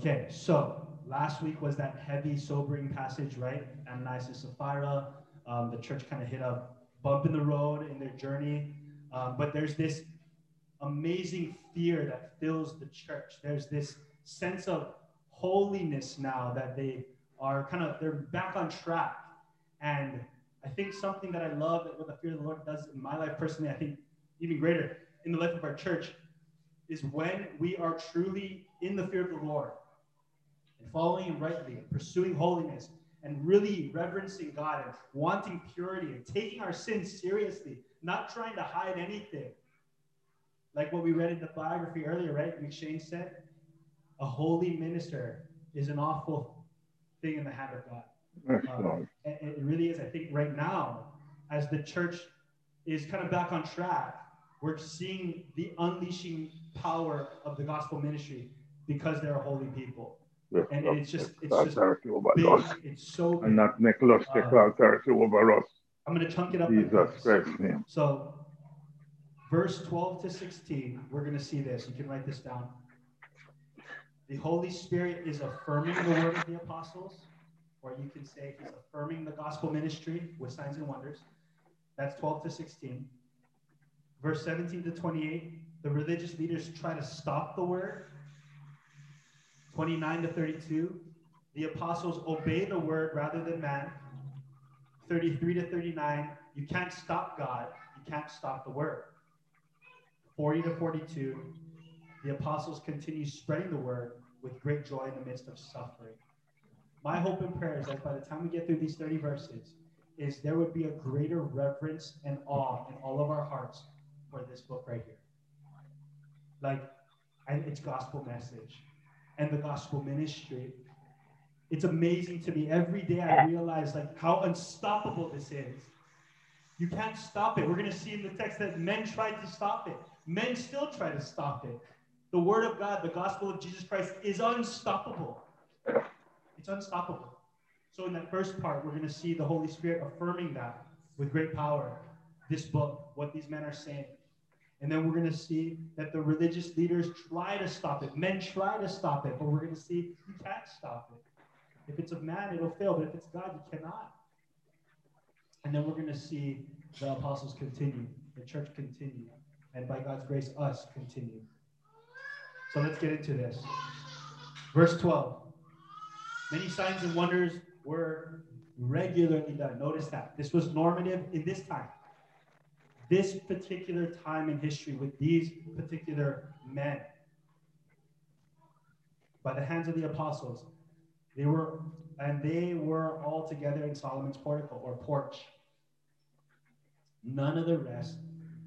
Okay, so last week was that heavy, sobering passage, right? Ananias and Sapphira. Um, the church kind of hit a bump in the road in their journey. Um, but there's this amazing fear that fills the church. There's this sense of holiness now that they are kind of they're back on track. And I think something that I love that what the fear of the Lord does in my life personally, I think even greater in the life of our church, is when we are truly in the fear of the Lord and following Him rightly and pursuing holiness and really reverencing God and wanting purity and taking our sins seriously, not trying to hide anything. Like what we read in the biography earlier, right? M'Cheyne said, a holy minister is an awful thing in the hand of God. Um, it really is. I think right now, as the church is kind of back on track, we're seeing the unleashing power of the gospel ministry because they're a holy people. And it's just, it's just big. It's so big. And not Nicholas uh, authority over us. I'm going to chunk it up. Jesus Christ's name. So, verse 12 to 16, we're going to see this. You can write this down. The Holy Spirit is affirming the word of the apostles, or you can say he's affirming the gospel ministry with signs and wonders. That's 12 to 16. Verse 17 to 28, the religious leaders try to stop the word. 29 to 32, the apostles obey the word rather than man. 33 to 39, you can't stop God, you can't stop the word. 40 to 42, the apostles continue spreading the word with great joy in the midst of suffering. My hope and prayer is that by the time we get through these 30 verses, is there would be a greater reverence and awe in all of our hearts for this book right here. Like, and its gospel message and the gospel ministry. It's amazing to me. Every day I realize like how unstoppable this is. You can't stop it. We're going to see in the text that men tried to stop it. Men still try to stop it. The word of God, the gospel of Jesus Christ, is unstoppable. It's unstoppable. So, in that first part, we're going to see the Holy Spirit affirming that with great power. This book, what these men are saying. And then we're going to see that the religious leaders try to stop it. Men try to stop it, but we're going to see you can't stop it. If it's of man, it'll fail, but if it's God, you cannot. And then we're going to see the apostles continue, the church continue, and by God's grace, us continue. So let's get into this. Verse 12. Many signs and wonders were regularly done. Notice that. This was normative in this time. This particular time in history with these particular men. By the hands of the apostles. They were, and they were all together in Solomon's portico or porch. None of the rest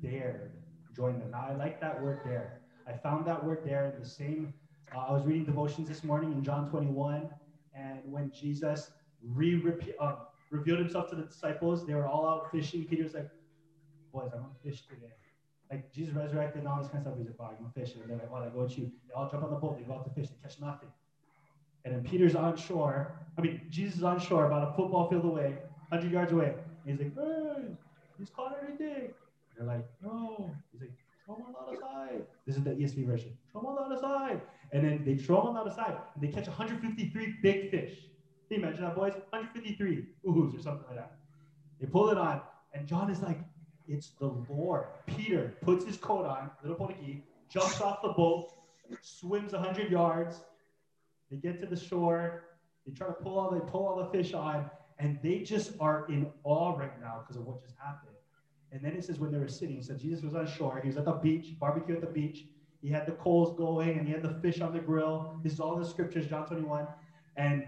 dared join them. Now I like that word dare I found that word there in the same. Uh, I was reading devotions this morning in John 21, and when Jesus re uh, revealed himself to the disciples, they were all out fishing. Peter was like, "Boys, I'm gonna fish today." Like Jesus resurrected and all this kind of stuff. He's like, "Oh, I'm gonna fish." And they're like, "Oh, I go with you." They all jump on the boat. They go out to fish. They catch nothing. And then Peter's on shore. I mean, Jesus is on shore, about a football field away, 100 yards away. And he's like, "Hey, he's caught everything." And they're like, "No." He's like, throw them on the other side. This is the ESV version. Throw them on the other side. And then they throw them on the other side. And they catch 153 big fish. Can you imagine that, boys? 153 oohs or something like that. They pull it on, and John is like, it's the Lord. Peter puts his coat on, little pony jumps off the boat, swims 100 yards. They get to the shore. They try to pull all, they pull all the fish on, and they just are in awe right now because of what just happened. And then it says when they were sitting, so Jesus was on shore. He was at the beach, barbecue at the beach. He had the coals going and he had the fish on the grill. This is all the scriptures, John 21. And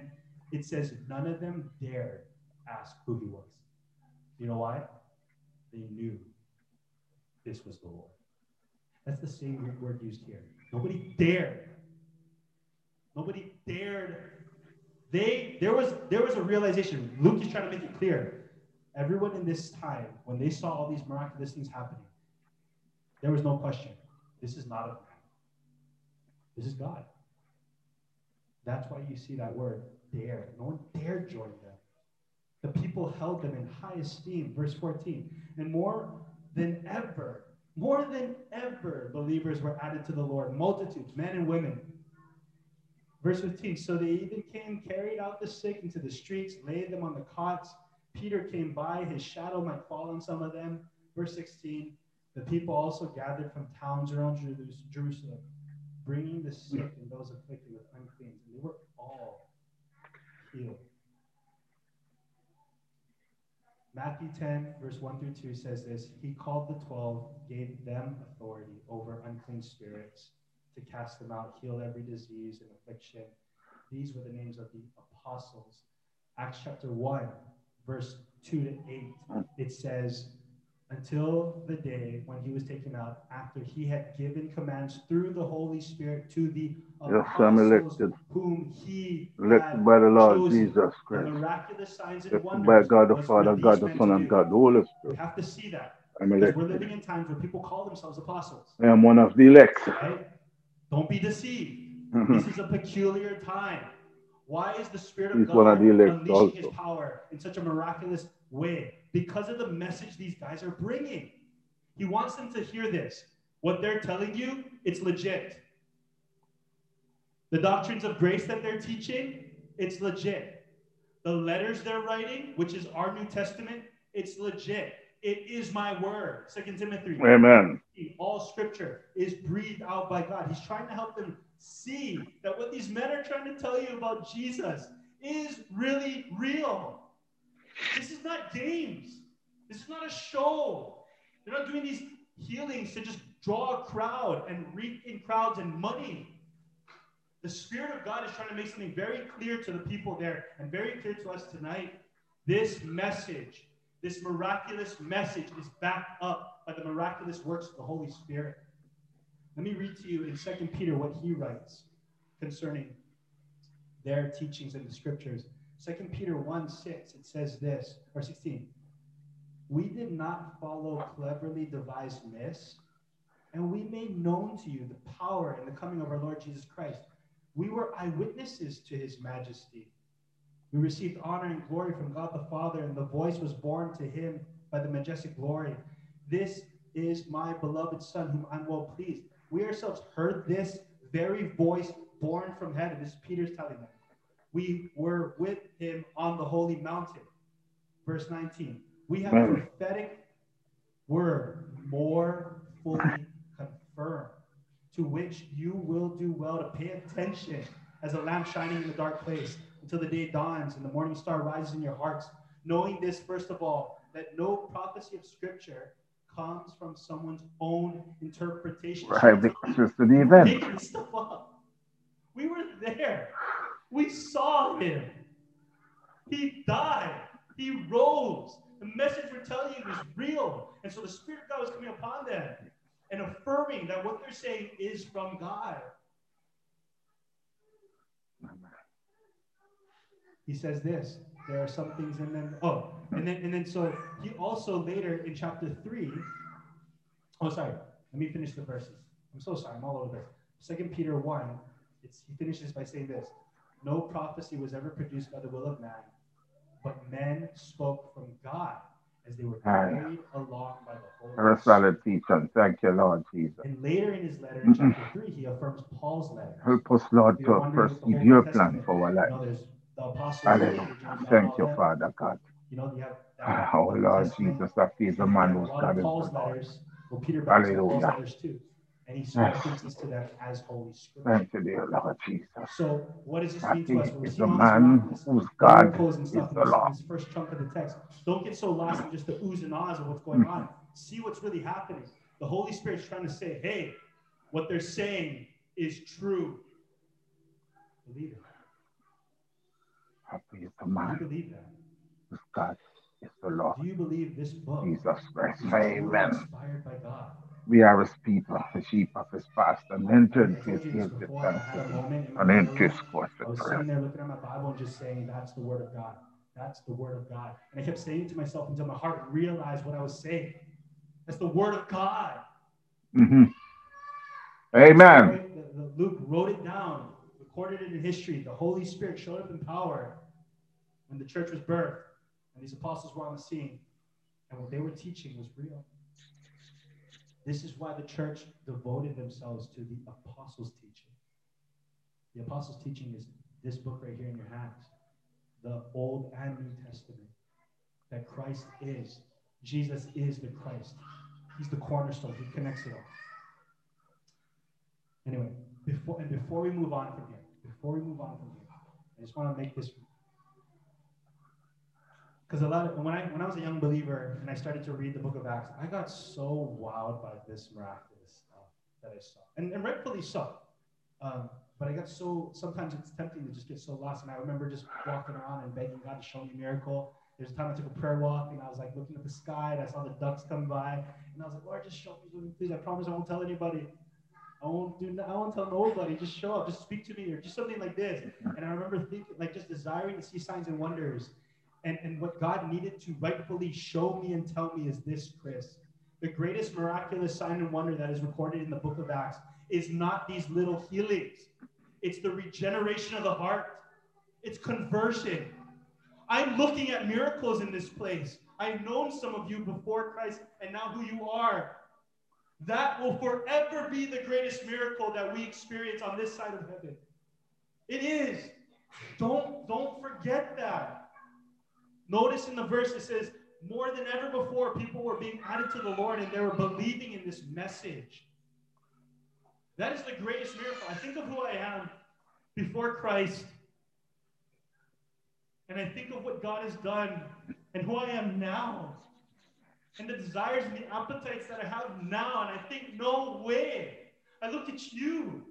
it says none of them dared ask who he was. You know why? They knew this was the Lord. That's the same Greek word used here. Nobody dared. Nobody dared. They there was there was a realization. Luke is trying to make it clear everyone in this time, when they saw all these miraculous things happening, there was no question. This is not a man. This is God. That's why you see that word dare. No one dared join them. The people held them in high esteem. Verse 14. And more than ever, more than ever, believers were added to the Lord. Multitudes, men and women. Verse 15 So they even came, carried out the sick into the streets, laid them on the cots. Peter came by, his shadow might fall on some of them. Verse 16 The people also gathered from towns around Jeru- Jerusalem, bringing the sick and those afflicted with uncleans, and they were all healed. Matthew 10, verse 1 through 2 says this He called the twelve, gave them authority over unclean spirits to cast them out, heal every disease and affliction. These were the names of the apostles. Acts chapter 1, verse 2 to 8, it says, Until the day when he was taken out, after he had given commands through the Holy Spirit to the Yes, I'm apostles elected. whom he Elected had by the Lord chosen. Jesus The Christ. miraculous signs and Elected wonders. by God the Father, God the Son, and. God the Holy Spirit. We have to see that I'm because we're living in times where people call themselves apostles, I am one of the elect. right? Don't be deceived. Mhm. This is a peculiar time. Why is the Spirit of He's God one of the elect unleashing His power in such a miraculous way? Because of the message these guys are bringing. He wants them to hear this. What they're telling you, it's legit. The doctrines of grace that they're teaching, it's legit. The letters they're writing, which is our New Testament, it's legit. It is my word. Second Timothy Amen. all scripture is breathed out by God. He's trying to help them see that what these men are trying to tell you about Jesus is really real. This is not games. This is not a show. They're not doing these healings to just draw a crowd and reap in crowds and money. The Spirit of God is trying to make something very clear to the people there and very clear to us tonight. This message, this miraculous message, is backed up by the miraculous works of the Holy Spirit. Let me read to you in 2 Peter what he writes concerning their teachings in the scriptures. 2 Peter 1 6, it says this, or 16. We did not follow cleverly devised myths, and we made known to you the power and the coming of our Lord Jesus Christ. We were eyewitnesses to his majesty. We received honor and glory from God the Father, and the voice was borne to him by the majestic glory. This is my beloved Son, whom I'm well pleased. We ourselves heard this very voice born from heaven. This is Peter's telling them. We were with him on the holy mountain. Verse 19. We have Amen. prophetic word more fully confirmed, to which you will do well to pay attention as a lamp shining in the dark place until the day dawns and the morning star rises in your hearts. Knowing this, first of all, that no prophecy of Scripture comes from someone's own interpretation. Right, because it's the event. Making stuff up. We were there. We saw him. He died. He rose. The message we're telling you is real. And so the Spirit of God was coming upon them and affirming that what they're saying is from God. He says this. There are some things in them. Oh, and then and then so he also later in chapter three. Oh, sorry. Let me finish the verses. I'm so sorry. I'm all over this. Second Peter one. It's, he finishes by saying this: No prophecy was ever produced by the will of man, but men spoke from God as they were carried along by the Holy Spirit. teaching. Thank you, Lord Jesus. And later in his letter, in chapter three, he affirms Paul's letter. Help us, Lord, If to perceive your plan for our You life. know, the apostles. Hallelujah. Thank you. Father God. You know, you have. Ah, Oh, Lord Jesus, that is the man who's God Paul's letters. Well, Peter up Paul's Hallelujah. letters too, and he Yes. references to them as Holy Scripture. Thank you, dear Lord Jesus. So, what does this mean to us? he We're is the man miraculous whose God miracles and is stuff in the Lord. this first chunk of the text. Don't get so lost in just the oohs and ahs of what's going Mm. on. See what's really happening. The Holy Spirit's trying to say, hey, what they're saying is true. Believe it. Happy is the Do you man believe that? whose God is the Lord. Do you believe this book Jesus Christ. Amen. inspired by God? We are his people, the sheep of his pasture, and enter into his gates with before. I had a thanksgiving moment in my and into his courts I was prayer. sitting there looking at my Bible and just saying, That's the word of God. That's the word of God. And I kept saying it to myself until my heart realized what I was saying. That's the word of God. Mhm. Amen. Luke wrote it down, recorded it in history. The Holy Spirit showed up in power when the church was birthed and these apostles were on the scene. And what they were teaching was real. This is why the church devoted themselves to the apostles' teaching. The apostles' teaching is this book right here in your hands, the Old and New Testament, that Christ is. Jesus is the Christ. He's the cornerstone. He connects it all. Anyway, before and before we move on from here, before we move on from here, I just want to make this because a lot of when I when I was a young believer and I started to read the book of Acts, I got so wowed by this miraculous stuff that I saw, and, and rightfully so. Um, but I got so sometimes it's tempting to just get so lost. And I remember just walking around and begging God to show me a miracle. There's a time I took a prayer walk and I was like looking at the sky and I saw the ducks come by and I was like, Lord, just show me, please. I promise I won't tell anybody. I won't do. I won't tell nobody. Just show up. Just speak to me, or just something like this. And I remember thinking, like, just desiring to see signs and wonders. And and what God needed to rightfully show me and tell me is this, Chris. The greatest miraculous sign and wonder that is recorded in the Book of Acts is not these little healings. It's the regeneration of the heart. It's conversion. I'm looking at miracles in this place. I've known some of you before Christ and now who you are. That will forever be the greatest miracle that we experience on this side of heaven. It is. Don't, don't forget that. Notice in the verse it says, more than ever before, people were being added to the Lord and they were believing in this message. That is the greatest miracle. I think of who I am before Christ, and I think of what God has done and who I am now and the desires and the appetites that I have now. And I think, no way. I look at you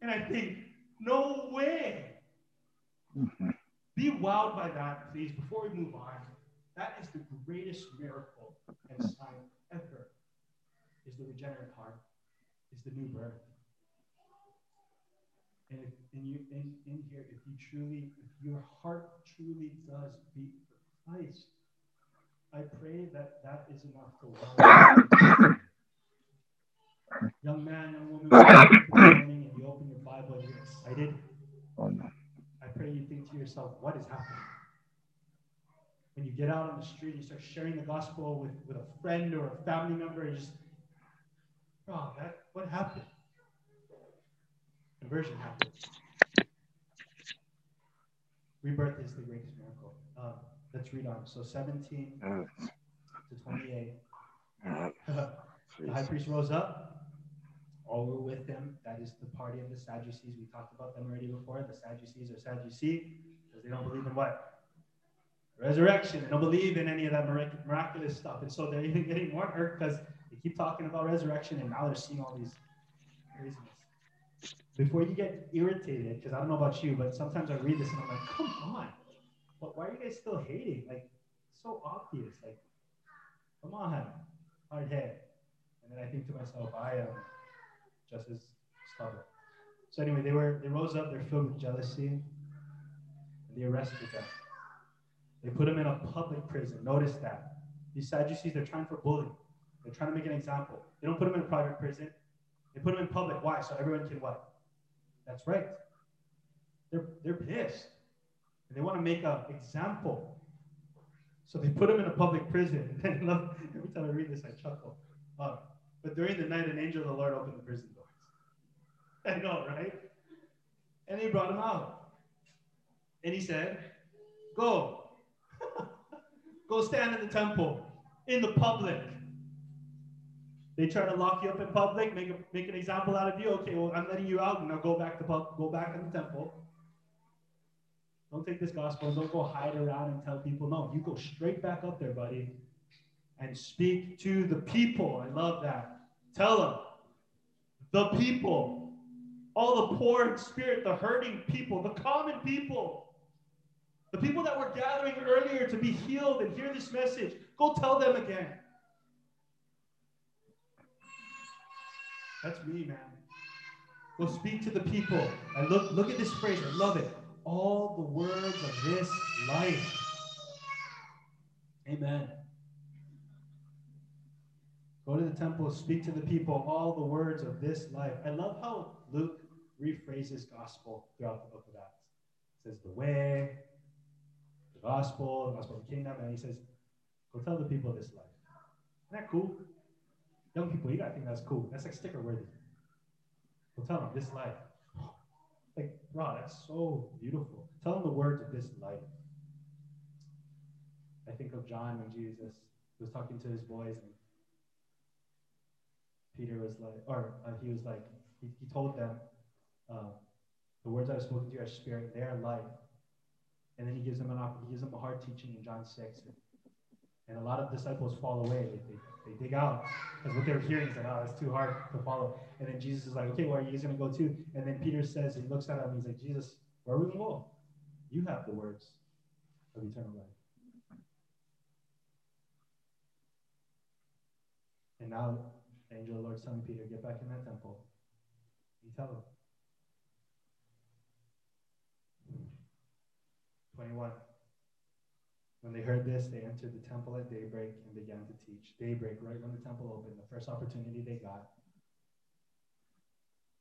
and I think, no way. Mm-hmm. Be wowed by that, please, before we move on. That is the greatest miracle and hmm. sign ever. Is the regenerate heart, is the new birth. And if and you in, in here, if you truly, if your heart truly does beat for Christ, I pray that that is enough to wow. young man, young woman, and you open your Bible and you're excited. Oh, no. Pray you think to yourself, what is happening? When you get out on the street, and you start sharing the gospel with, with a friend or a family member, and just, oh, that, what happened? Conversion happened. Rebirth is the greatest miracle. Um, Let's read on. So 17 to 28. the high priest rose up. All were with him. That is the party of the Sadducees. We talked about them already before. The Sadducees are Sadducee because they don't believe in what? Resurrection. They don't believe in any of that miraculous stuff. And so they're even getting more hurt because they keep talking about resurrection and now they're seeing all these craziness. Before you get irritated, because I don't know about you, but sometimes I read this and I'm like, come on but why are you guys still hating? Like, so obvious. Like, come on, hard head. And then I think to myself, I am just as stubborn. So anyway, they were they rose up. They're filled with jealousy, and they arrested them. They put him in a public prison. Notice that these Sadducees they're trying for bullying. They're trying to make an example. They don't put him in a private prison. They put him in public. Why? So everyone can what? That's right. They're they're pissed. And they want to make an example. So they put him in a public prison. And love, every time I read this, I chuckle. Uh, but during the night, an angel of the Lord opened the prison doors. I know, right? And he brought him out. And he said, Go. Go stand in the temple, in the public. They try to lock you up in public, make, a, make an example out of you. Okay, well, I'm letting you out. Now go back to pub, go back in the temple. Don't take this gospel. Don't go hide around and tell people. No, you go straight back up there, buddy, and speak to the people. I love that. Tell them, the people, all the poor in spirit, the hurting people, the common people, the people that were gathering earlier to be healed and hear this message. Go tell them again. That's me, man. Go speak to the people. I look look at this phrase. I love it all the words of this life. Amen. Go to the temple, speak to the people, all the words of this life. I love how Luke rephrases gospel throughout the book of Acts. Says the way, the gospel, the gospel of the kingdom, and he says, go tell the people this life. Isn't that cool? Young people, you gotta think that's cool. That's like sticker worthy. Go tell them this life. Like, wow, that's so beautiful. Tell them the words of this life. I think of John when Jesus was talking to his boys, and Peter was like, or uh, he was like, he, he told them, uh, the words I have spoken to you are spirit, they are life. And then he gives them an he gives them a hard teaching in John 6. And, a lot of disciples fall away. They, they, they dig out because what they're hearing is like, oh, it's too hard to follow. And then Jesus is like, okay, where are you going to go to? And then Peter says, he looks at him, he's like, Jesus, where are we going to go? You have the words of eternal life. And now, the angel of the Lord's telling Peter, get back in that temple. You tell him. 21. When they heard this, they entered the temple at daybreak and began to teach. Daybreak, right when the temple opened, the first opportunity they got.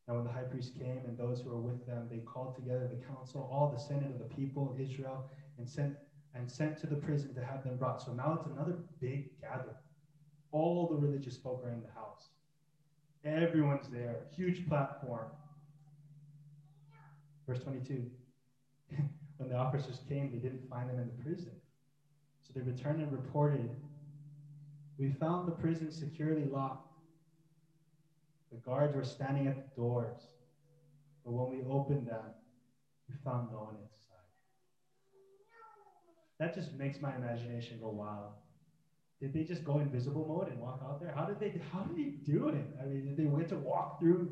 And when the high priest came and those who were with them, they called together the council, all the senate of the people of Israel, and sent and sent to the prison to have them brought. So now it's another big gathering. All the religious folk are in the house. Everyone's there. Huge platform. Verse 22. When the officers came, they didn't find them in the prison. So they returned and reported, We found the prison securely locked. The guards were standing at the doors. But when we opened them, we found no one inside. That just makes my imagination go wild. Did they just go invisible mode and walk out there? How did they how did they do it? I mean, did they went to walk through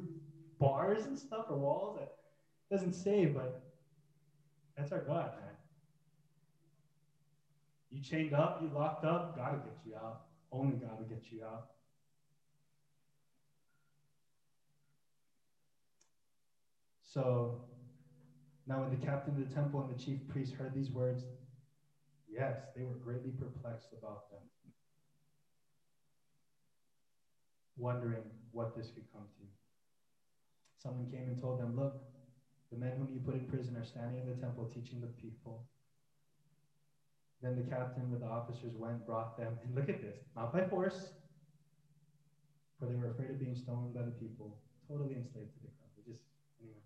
bars and stuff or walls? That doesn't say, but that's our God, man. You chained up, you locked up, God will get you out. Only God will get you out. So now when the captain of the temple and the chief priest heard these words, yes, they were greatly perplexed about them, wondering what this could come to. Someone came and told them, Look, the men whom you put in prison are standing in the temple teaching the people. Then the captain with the officers went, brought them, and look at this, not by force, for they were afraid of being stoned by the people, totally enslaved to the crowd. They just, anyway.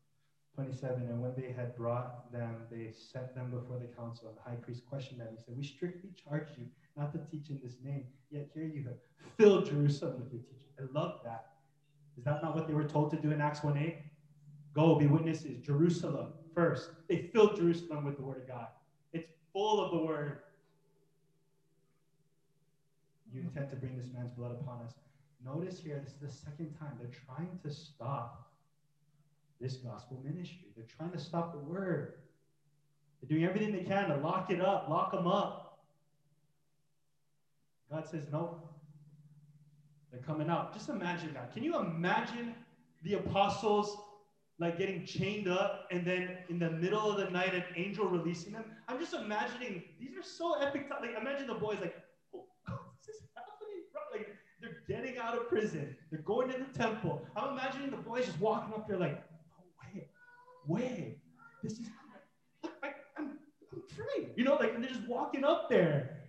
27, and when they had brought them, they set them before the council, and the high priest questioned them. He said, We strictly charge you not to teach in this name, yet here you have filled Jerusalem with your teaching. I love that. Is that not what they were told to do in Acts 1 8? Go be witnesses, Jerusalem first. They filled Jerusalem with the word of God. It's full of the word. You intend to bring this man's blood upon us. Notice here, this is the second time they're trying to stop this gospel ministry. They're trying to stop the word. They're doing everything they can to lock it up, lock them up. God says, no. They're coming out. Just imagine that. Can you imagine the apostles like getting chained up, and then in the middle of the night, an angel releasing them. I'm just imagining these are so epic. Like imagine the boys like, oh, this is happening. Like they're getting out of prison, they're going to the temple. I'm imagining the boys just walking up there like, oh wait, wait, this is I, I'm, I'm free. You know, like and they're just walking up there.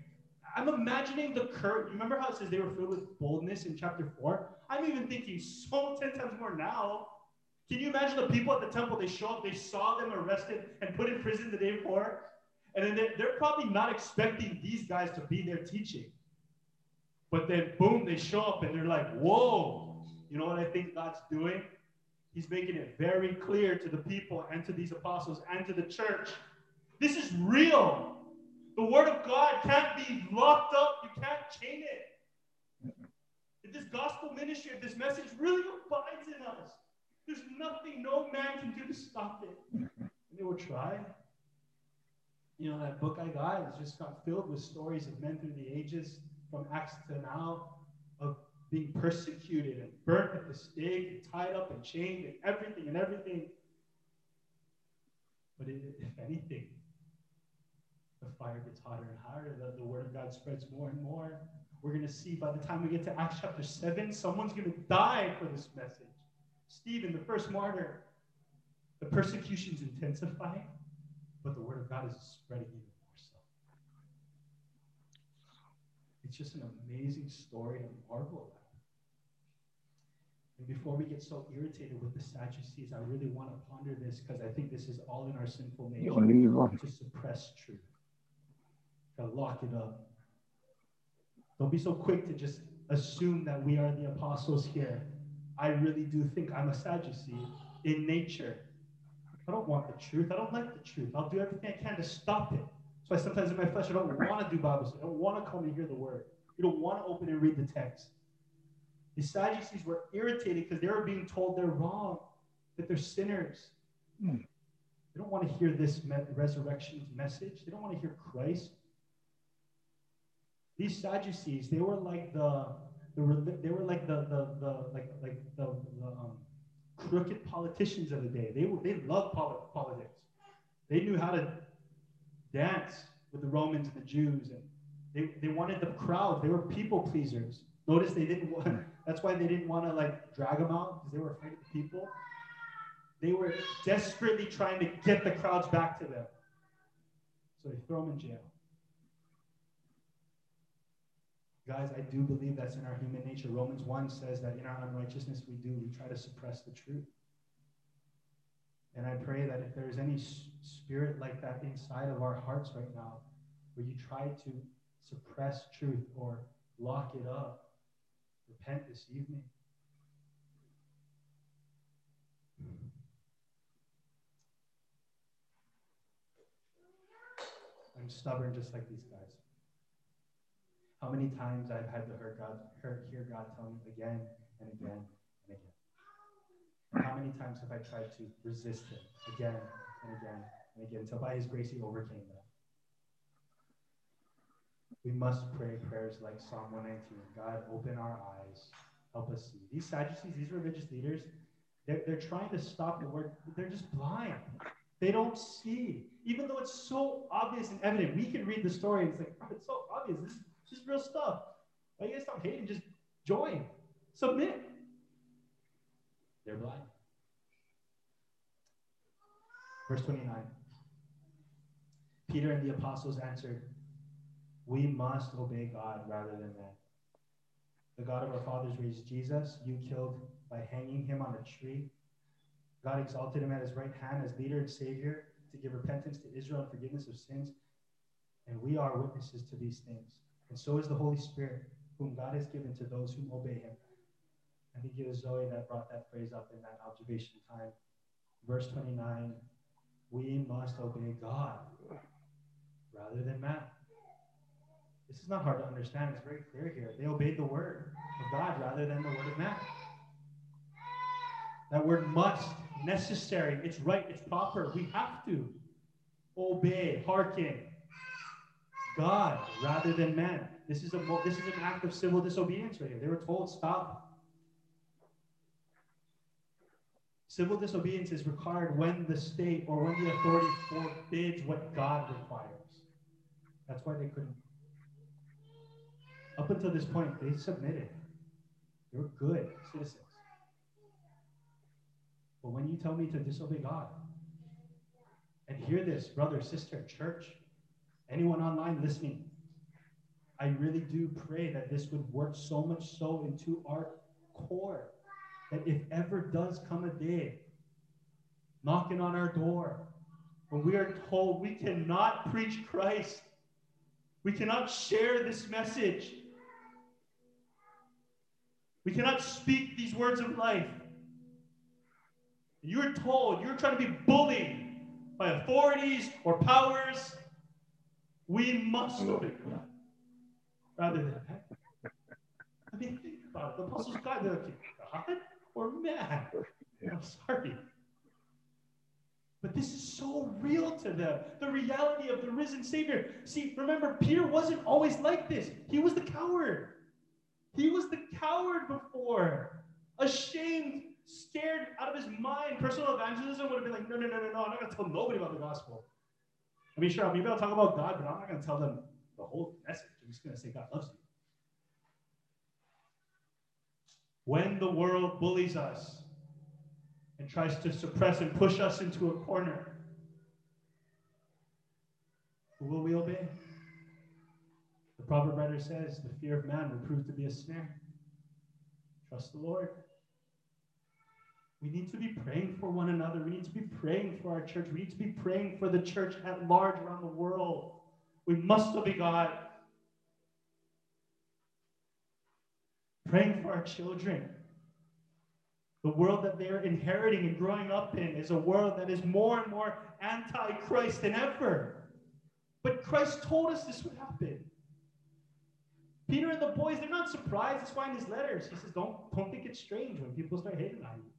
I'm imagining the current. Remember how it says they were filled with boldness in chapter four? I'm even thinking so ten times more now can you imagine the people at the temple? They show up, they saw them arrested and put in prison the day before. And then they're, they're probably not expecting these guys to be there teaching. But then, boom, they show up and they're like, whoa. You know what I think God's doing? He's making it very clear to the people and to these apostles and to the church. This is real. The word of God can't be locked up. You can't chain it. If this gospel ministry, if this message really abides in us, there's nothing no man can do to stop it. And they will try. You know, that book I got is just got filled with stories of men through the ages, from Acts to now, of being persecuted and burnt at the stake and tied up and chained and everything and everything. But if anything, the fire gets hotter and hotter. The, the word of God spreads more and more. We're going to see by the time we get to Acts chapter 7, someone's going to die for this message. Stephen, the first martyr, the persecution's intensifying, but the word of God is spreading even more so. It's just an amazing story to marvel And before we get so irritated with the Sadducees, I really want to ponder this because I think this is all in our sinful nature You leave them. to suppress truth, to lock it up. Don't be so quick to just assume that we are the apostles here. I really do think I'm a Sadducee in nature. I don't want the truth. I don't like the truth. I'll do everything I can to stop it. So I sometimes in my flesh I don't want to do Bible study. I don't want to come and hear the word. You don't want to open and read the text. The Sadducees were irritated because they were being told they're wrong, that they're sinners. Hmm. They don't want to hear this me- resurrection message. They don't want to hear Christ. These Sadducees, they were like the, the reli- they were like the the, the like like the, the um, crooked politicians of the day. They were they loved poli- politics. They knew how to dance with the Romans and the Jews, and they, they wanted the crowd. They were people pleasers. Notice they didn't want. That's why they didn't want to like drag them out because they were afraid of the people. They were desperately trying to get the crowds back to them. So they throw them in jail. Guys, I do believe that's in our human nature. Romans 1 says that in our unrighteousness we do, we try to suppress the truth. And I pray that if there's any spirit like that inside of our hearts right now, where you try to suppress truth or lock it up, repent this evening. I'm stubborn just like these guys. How many times I've had to hear God, hear, hear God tell me again and again and again. How many times have I tried to resist Him again and again and again until by His grace He overcame that? We must pray prayers like Psalm 119. God, open our eyes, help us see. These Sadducees, these religious leaders, they're, they're trying to stop the word. They're just blind. They don't see. Even though it's so obvious and evident, we can read the story it's like, "Oh, it's so obvious. This, this is real stuff. Why you guys stop hating? Just join, submit. They're blind. Verse 29. Peter and the apostles answered, We must obey God rather than man. The God of our fathers raised Jesus, you killed by hanging him on a tree. God exalted him at his right hand as leader and savior to give repentance to Israel and forgiveness of sins. And we are witnesses to these things. And so is the Holy Spirit, whom God has given to those who obey him. I think it was Zoe that brought that phrase up in that observation time. Verse 29 We must obey God rather than man. This is not hard to understand. It's very clear here. They obeyed the word of God rather than the word of man. That word must, necessary, it's right, it's proper. We have to obey, hearken God rather than man. This is a this is an act of civil disobedience right here. They were told stop. Civil disobedience is required when the state or when the authority forbids what God requires. That's why they couldn't. Up until this point, they submitted. They were good citizens. But when you tell me to disobey God, and hear this, brother, sister, church, anyone online listening, I really do pray that this would work so much so into our core that if ever does come a day knocking on our door when we are told we cannot preach Christ, we cannot share this message, we cannot speak these words of life. You're told you're trying to be bullied by authorities or powers. We must obey God rather than man. I mean, think about it. The apostles God, they're like, God or man? I'm sorry. But this is so real to them. The reality of the risen Savior. See, remember, Peter wasn't always like this. He was the coward. He was the coward before. Ashamed, scared out of his mind. Personal evangelism would have been like, no, no, no, no, no. I'm not going to tell nobody about the gospel. I mean, sure, maybe I'll talk about God, but I'm not going to tell them the whole message. I'm just going to say God loves you. When the world bullies us and tries to suppress and push us into a corner, who will we obey? The proverb writer says, the fear of man will prove to be a snare. Trust the Lord. We need to be praying for one another. We need to be praying for our church. We need to be praying for the church at large around the world. We must obey God. Praying for our children. The world that they're inheriting and growing up in is a world that is more and more anti Christ than ever. But Christ told us this would happen. Peter and the boys, they're not surprised. That's why in his letters, he says, don't, don't think it's strange when people start hating on you.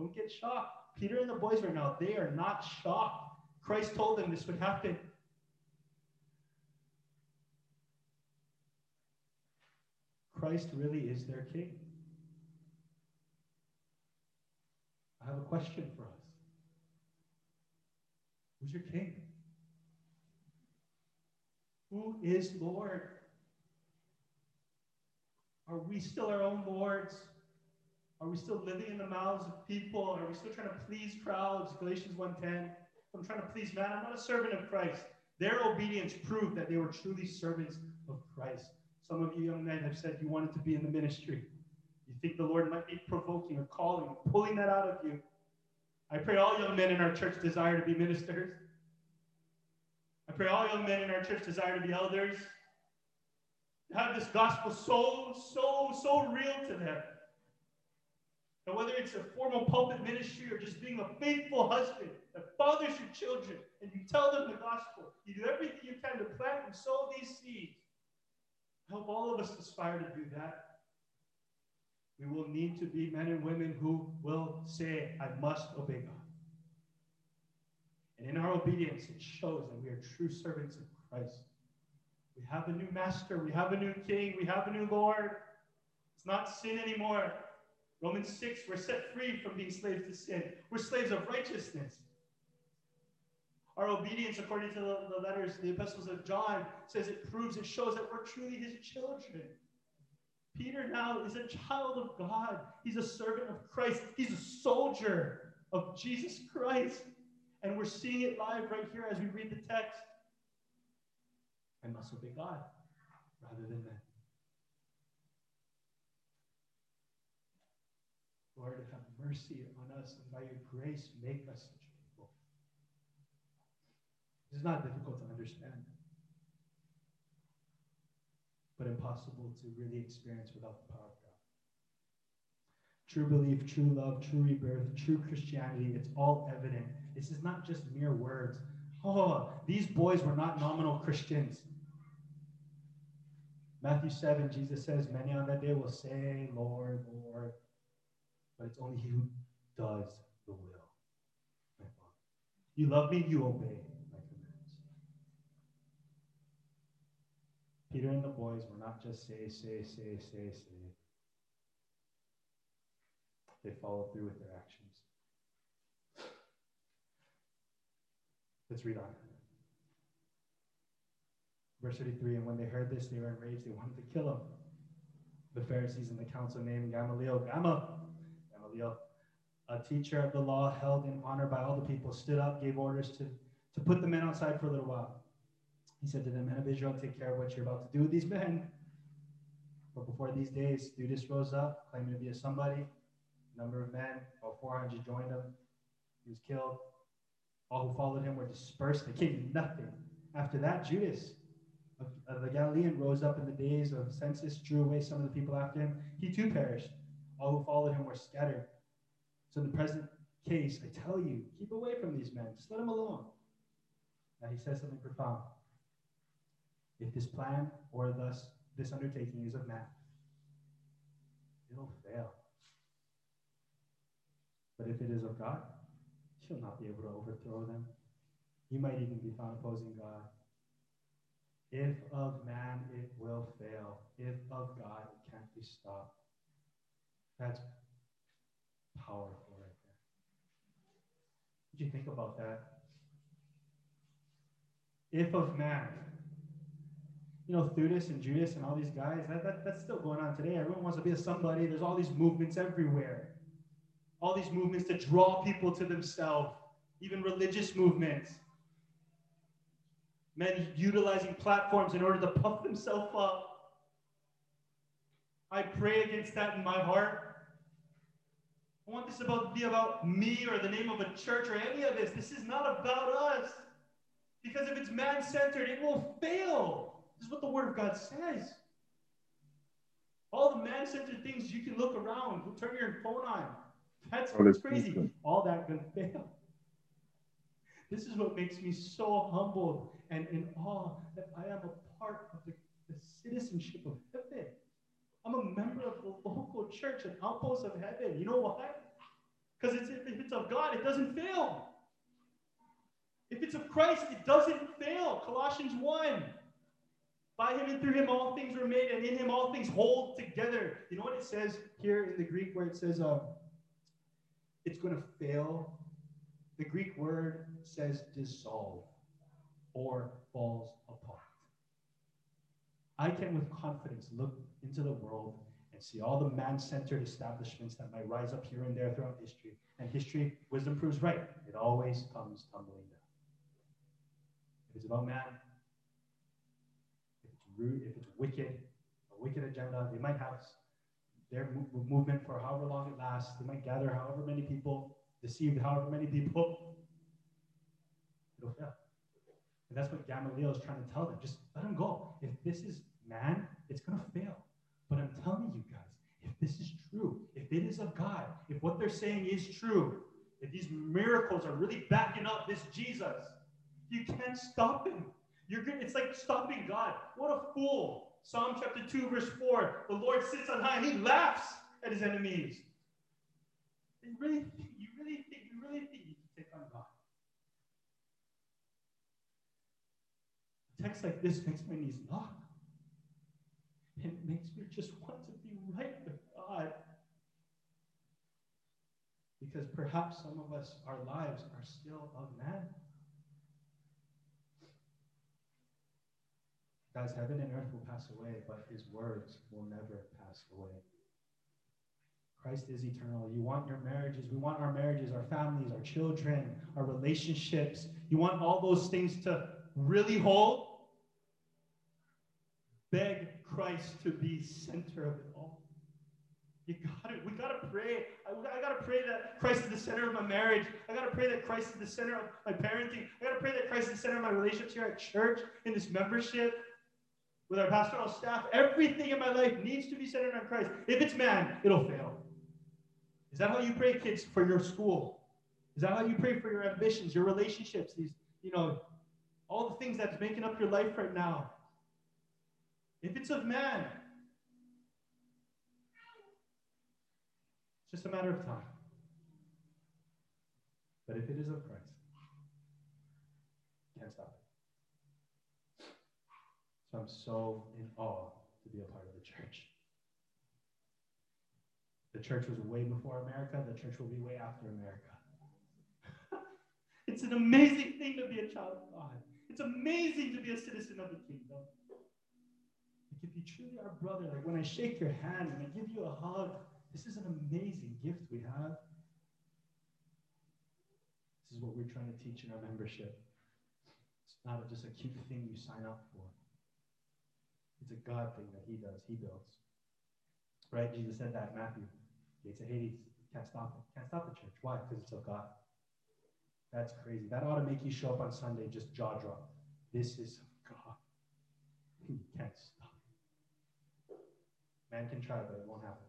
Don't get shocked. Peter and the boys right now, they are not shocked. Christ told them this would happen. Christ really is their king. I have a question for us. Who's your king? Who is Lord? Are we still our own lords? Are we still living in the mouths of people? Are we still trying to please crowds? Galatians 1:10. I'm trying to please man. I'm not a servant of Christ. Their obedience proved that they were truly servants of Christ. Some of you young men have said you wanted to be in the ministry. You think the Lord might be provoking or calling or pulling that out of you. I pray all young men in our church desire to be ministers. I pray all young men in our church desire to be elders. Have this gospel so, so, so real to them. And whether it's a formal pulpit ministry or just being a faithful husband that fathers your children and you tell them the gospel, you do everything you can to plant and sow these seeds. I hope all of us aspire to do that. We will need to be men and women who will say, I must obey God. And in our obedience, it shows that we are true servants of Christ. We have a new master, we have a new king, we have a new Lord. It's not sin anymore. Romans 6, we're set free from being slaves to sin. We're slaves of righteousness. Our obedience, according to the, letters, the epistles of John, says it proves, it shows that we're truly his children. Peter now is a child of God. He's a servant of Christ. He's a soldier of Jesus Christ. And we're seeing it live right here as we read the text. I must obey God rather than men. Lord, have mercy on us and by your grace, make us such people. This is not difficult to understand, but impossible to really experience without the power of God. True belief, true love, true rebirth, true Christianity, it's all evident. This is not just mere words. Oh, these boys were not nominal Christians. Matthew 7, Jesus says, Many on that day will say, Lord, Lord, but it's only he who does the will. My Father. You love me, you obey my commands. Peter and the boys were not just say, say, say, say, say. They followed through with their actions. Let's read on. Verse 33 And when they heard this, they were enraged. They wanted to kill him. The Pharisees and the council named Gamaliel, Gamma, A teacher of the law held in honor by all the people, stood up, gave orders to, to put the men outside for a little while. He said to the men of Israel, Take care of what you're about to do with these men. But before these days, Theudas rose up, claiming to be a somebody. A number of men, about 400, joined him. He was killed. All who followed him were dispersed. They came nothing. After that, Judas, the Galilean, rose up in the days of census, drew away some of the people after him. He too perished. All who followed him were scattered. So, in the present case, I tell you, keep away from these men. Just let them alone. Now, he says something profound. If this plan or thus this undertaking is of man, it'll fail. But if it is of God, he'll not be able to overthrow them. He might even be found opposing God. If of man, it will fail. If of God, it can't be stopped. That's powerful right there. Do you think about that? If of man, you know, Theudas and Judas and all these guys, that, that, that's still going on today. Everyone wants to be a somebody. There's all these movements everywhere. All these movements to draw people to themselves, even religious movements. Men utilizing platforms in order to puff themselves up. I pray against that in my heart. I want this about to be about me or the name of a church or any of this. This is not about us. Because if it's man centered, it will fail. This is what the Word of God says. All the man centered things you can look around, turn your phone on. That's, crazy. All that can fail. This is what makes me so humbled and in awe that I am a part of the, the citizenship of heaven. I'm a member of the local church, an outpost of heaven. You know why? Because if it's of God, it doesn't fail. If it's of Christ, it doesn't fail. Colossians 1. By him and through him all things were made, and in him all things hold together. You know what it says here in the Greek where it says um, it's going to fail? The Greek word says dissolve or falls apart. I can with confidence look into the world see all the man centered establishments that might rise up here and there throughout history. And history, wisdom proves right. It always comes tumbling down. If it's about man, if it's rude, if it's wicked, a wicked agenda, they might have their movement for however long it lasts. They might gather however many people, deceive however many people. It'll fail. And that's what Gamaliel is trying to tell them. Just let them go. If this is man, it's going to fail. But I'm telling you guys, if this is true, if it is of God, if what they're saying is true, if these miracles are really backing up this Jesus, you can't stop him. You're good. It's like stopping God. What a fool. Psalm chapter 2, verse 4. The Lord sits on high and he laughs at his enemies. You really think, you really think, you really think you can take on God? A text like this makes my knees knock. It makes me just want to be right with God. Because perhaps some of us, our lives are still of man. Guys, heaven and earth will pass away, but his words will never pass away. Christ is eternal. You want your marriages. We want our marriages, our families, our children, our relationships. You want all those things to really hold? Beg Christ to be center of it all. You got it. We got to pray. I, I got to pray that Christ is the center of my marriage. I got to pray that Christ is the center of my parenting. I got to pray that Christ is the center of my relationships here at church, in this membership with our pastoral staff, everything in my life needs to be centered on Christ. If it's man, it'll fail. Is that how you pray, kids, for your school? Is that how you pray for your ambitions, your relationships, these, you know, all the things that's making up your life right now? If it's of man, it's just a matter of time. But if it is of Christ, can't stop it. So I'm so in awe to be a part of the church. The church was way before America. The church will be way after America. it's an amazing thing to be a child of God. It's amazing to be a citizen of the kingdom. If you truly are brother, like when I shake your hand and I give you a hug, this is an amazing gift we have. This is what we're trying to teach in our membership. It's not just a cute thing you sign up for. It's a God thing that he does, he builds. Right? Jesus said that in Matthew. Gates of Hades. Can't stop it. Can't stop the church. Why? Because it's of God. That's crazy. That ought to make you show up on Sunday just jaw drop. This is of God. You can't. Man can try, but it won't happen.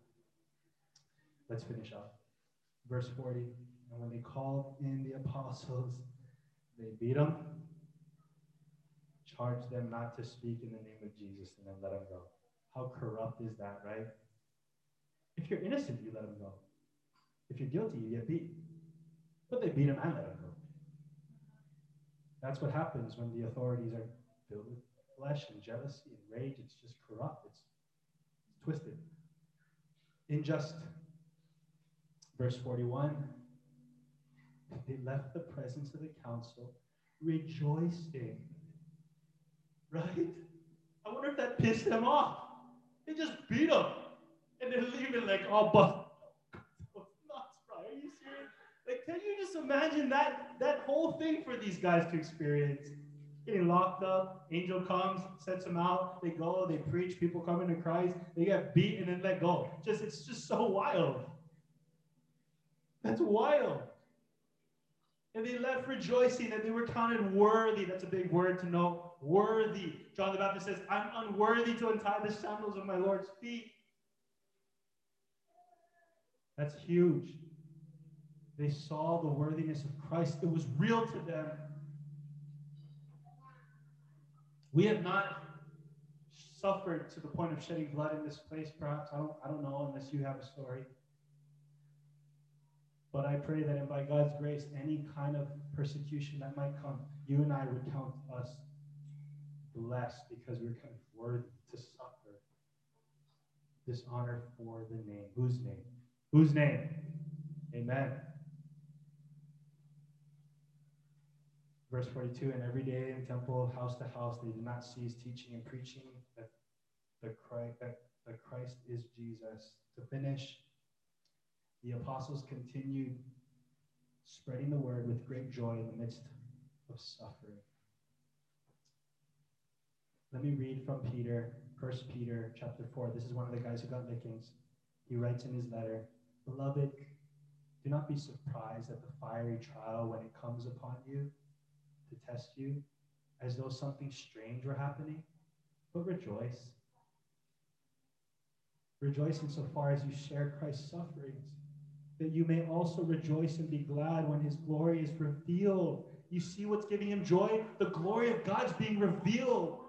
Let's finish up. Verse 40. And when they called in the apostles, they beat them charge them not to speak in the name of Jesus and then let them go. How corrupt is that, right? If you're innocent, you let them go. If you're guilty, you get beat. But they beat him and let him go. That's what happens when the authorities are filled with flesh and jealousy and rage. It's just corrupt, it's twisted. Unjust. Verse 41 they left the presence of the council rejoicing right? I wonder if that pissed them off. They just beat him. And they're leaving like all bro. Are you serious? Like, can you just imagine that that whole thing for these guys to experience? Getting locked up, angel comes, sets them out, they go, they preach, people come into Christ, they get beat and then let go. Just it's just so wild. That's wild. And they left rejoicing that they were counted worthy. That's a big word to know. Worthy. John the Baptist says, I'm unworthy to untie the sandals of my Lord's feet. That's huge. They saw the worthiness of Christ, it was real to them. We have not suffered to the point of shedding blood in this place, perhaps. I don't, I don't know unless you have a story. But I pray that and by God's grace, any kind of persecution that might come, you and I would count us blessed because we're kind of worthy to suffer dishonor for the name. Whose name? Whose name? Amen. Verse 42 And every day in temple, house to house, they did not cease teaching and preaching that the Christ, that the Christ is Jesus. To finish, the apostles continued spreading the word with great joy in the midst of suffering. Let me read from Peter, First Peter chapter 4. This is one of the guys who got lickings. He writes in his letter, Beloved, do not be surprised at the fiery trial when it comes upon you to test you, as though something strange were happening, but rejoice. Rejoice insofar as you share Christ's sufferings that you may also rejoice and be glad when his glory is revealed. You see what's giving him joy? The glory of God's being revealed.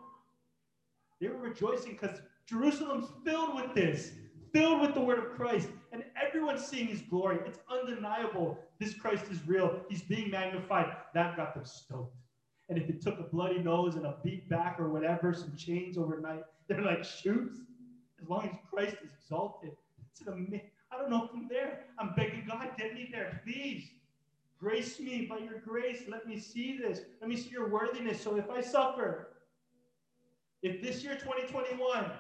They were rejoicing because Jerusalem's filled with this, filled with the word of Christ, and everyone's seeing his glory. It's undeniable. This Christ is real. He's being magnified. That got them stoked. And if it took a bloody nose and a beat back or whatever, some chains overnight, they're like, shoot, as long as Christ is exalted. It's an amazing I don't know from there. I'm begging God, get me there, please. Grace me by your grace. Let me see this. Let me see your worthiness. So if I suffer, if this year 2021,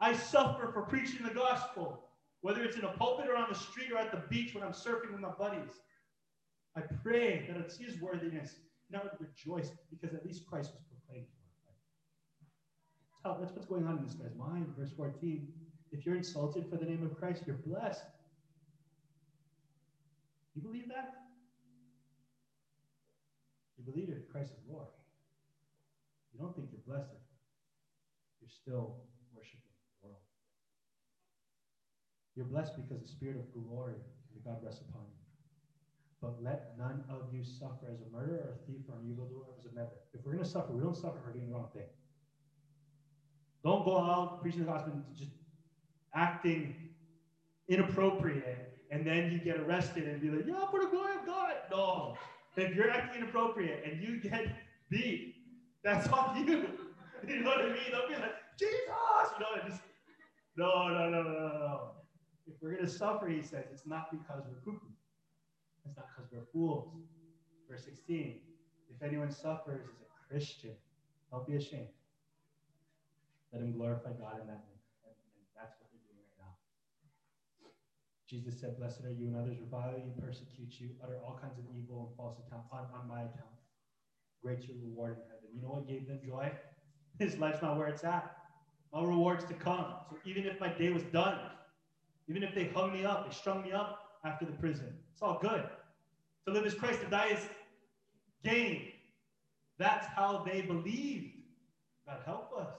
I suffer for preaching the gospel, whether it's in a pulpit or on the street or at the beach when I'm surfing with my buddies, I pray that I'd his worthiness and I would rejoice because at least Christ was proclaimed. That's what's going on in this guy's mind. Verse 14. If you're insulted for the name of Christ, you're blessed. You believe that? You believe that Christ is Lord. You don't think you're blessed you're still worshiping the world. You're blessed because the Spirit of glory of God rests upon you. But let none of you suffer as a murderer or a thief or an evildoer or as a meddler. If we're going to suffer, we don't suffer for doing the wrong thing. Don't go out preaching the gospel and just acting inappropriate and then you get arrested and be like, yeah, for the glory of God. No. If you're acting inappropriate and you get beat, that's on you. You know what I mean? Don't be like, Jesus! You know, just, no, no, no, no, no. If we're going to suffer, he says, it's not because we're cuckoo. It's not because we're fools. Verse 16, if anyone suffers as a Christian, don't be ashamed. Let him glorify God in that. And that's what we're doing right now. Jesus said, Blessed are you and others revile you, persecute you, utter all kinds of evil and false account on, on my account. Great your reward in heaven. You know what gave them joy? His life's not where it's at. My reward's to come. So even if my day was done, even if they hung me up, they strung me up after the prison, it's all good. To live as Christ, to die is gain. That's how they believed. God help us.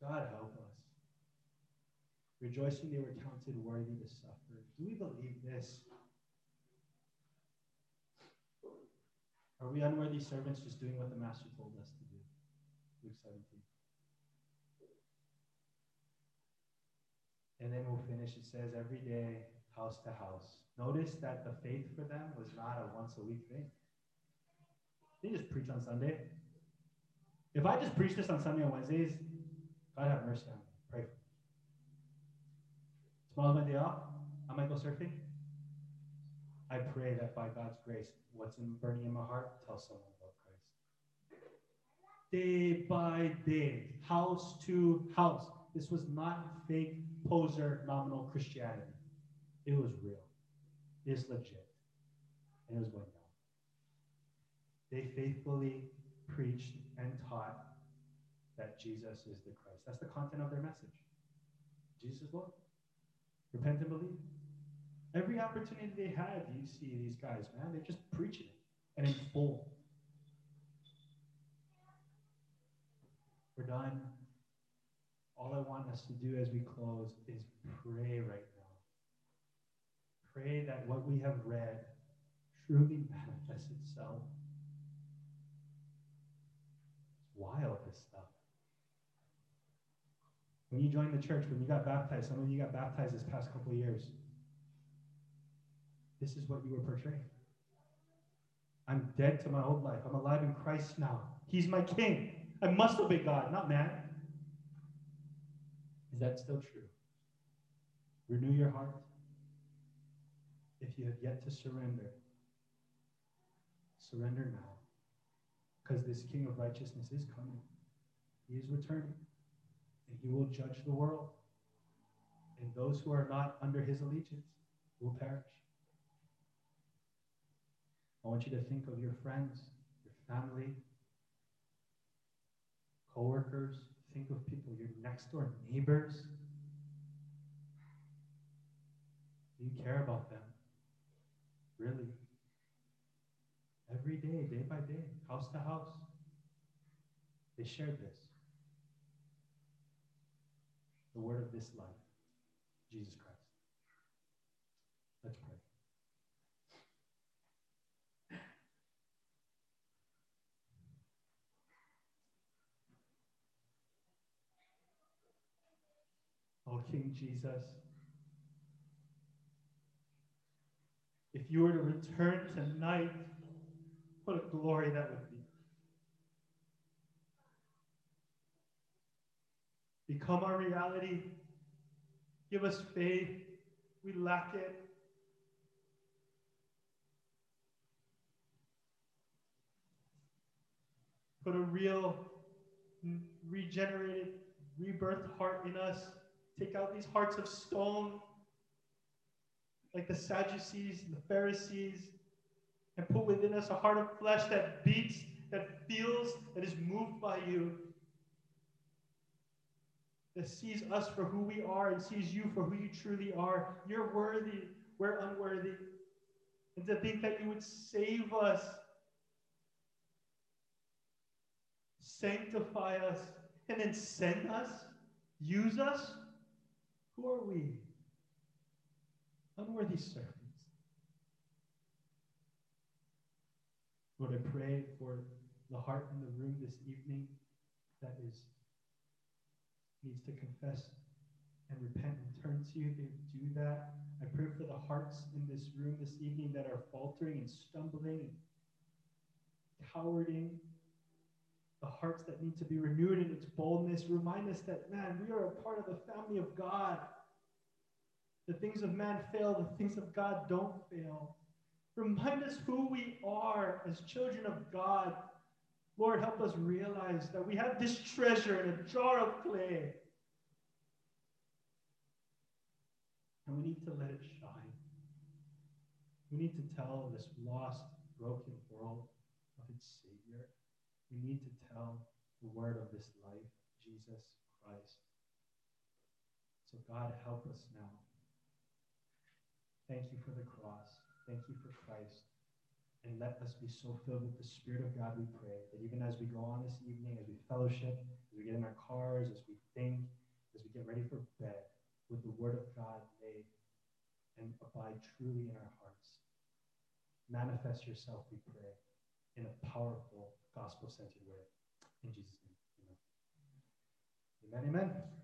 God help us rejoicing they were counted worthy to suffer. Do we believe this? Are we unworthy servants just doing what the master told us to do? Luke 17. And then we'll finish. It says every day, house to house. Notice that the faith for them was not a once a week thing. They just preach on Sunday. If I just preach this on Sunday and Wednesdays, God have mercy on me. Pray for me. Tomorrow's my day off. I might go surfing. I pray that by God's grace, what's in, burning in my heart, tell someone about Christ. Day by day, house to house. This was not fake, poser, nominal Christianity. It was real. It's legit. And it was going down. They faithfully preached and taught that Jesus is the Christ. That's the content of their message. Jesus Lord. Repent and believe. Every opportunity they had, you see these guys, man, they're just preaching it and in full. We're done. All I want us to do as we close is pray right now. Pray that what we have read truly manifests itself. It's wild, this stuff. When you joined the church, when you got baptized, some of you got baptized this past couple of years. This is what you were portraying. I'm dead to my old life. I'm alive in Christ now. He's my king. I must obey God, not man. Is that still true? Renew your heart. If you have yet to surrender, surrender now. Because this King of righteousness is coming. He is returning. And he will judge the world. And those who are not under his allegiance will perish. I want you to think of your friends, your family, coworkers. Think of people, your next door neighbors. Do you care about them? Really? Every day, day by day, house to house. They shared this. The word of this life, Jesus Christ. Let's pray. Oh, King Jesus, if you were to return tonight, what a glory that would be. Become our reality. Give us faith. We lack it. Put a real, regenerated, rebirthed heart in us. Take out these hearts of stone, like the Sadducees and the Pharisees, and put within us a heart of flesh that beats, that feels, that is moved by you, that sees us for who we are and sees you for who you truly are. You're worthy, we're unworthy. And to think that you would save us, sanctify us, and then send us, use us. Who are we? Unworthy servants. Lord, I pray for the heart in the room this evening that is needs to confess and repent and turn to you. They do that. I pray for the hearts in this room this evening that are faltering and stumbling and cowarding. The hearts that need to be renewed in its boldness. Remind us that, man, we are a part of the family of God. The things of man fail, the things of God don't fail. Remind us who we are as children of God. Lord, help us realize that we have this treasure in a jar of clay. And we need to let it shine. We need to tell this lost, broken world. We need to tell the word of this life, Jesus Christ. So, God, help us now. Thank you for the cross. Thank you for Christ. And let us be so filled with the Spirit of God, we pray, that even as we go on this evening, as we fellowship, as we get in our cars, as we think, as we get ready for bed, with the Word of God made and abide truly in our hearts. Manifest yourself, we pray, in a powerful, gospel centered way. In Jesus' name, amen. Amen, amen.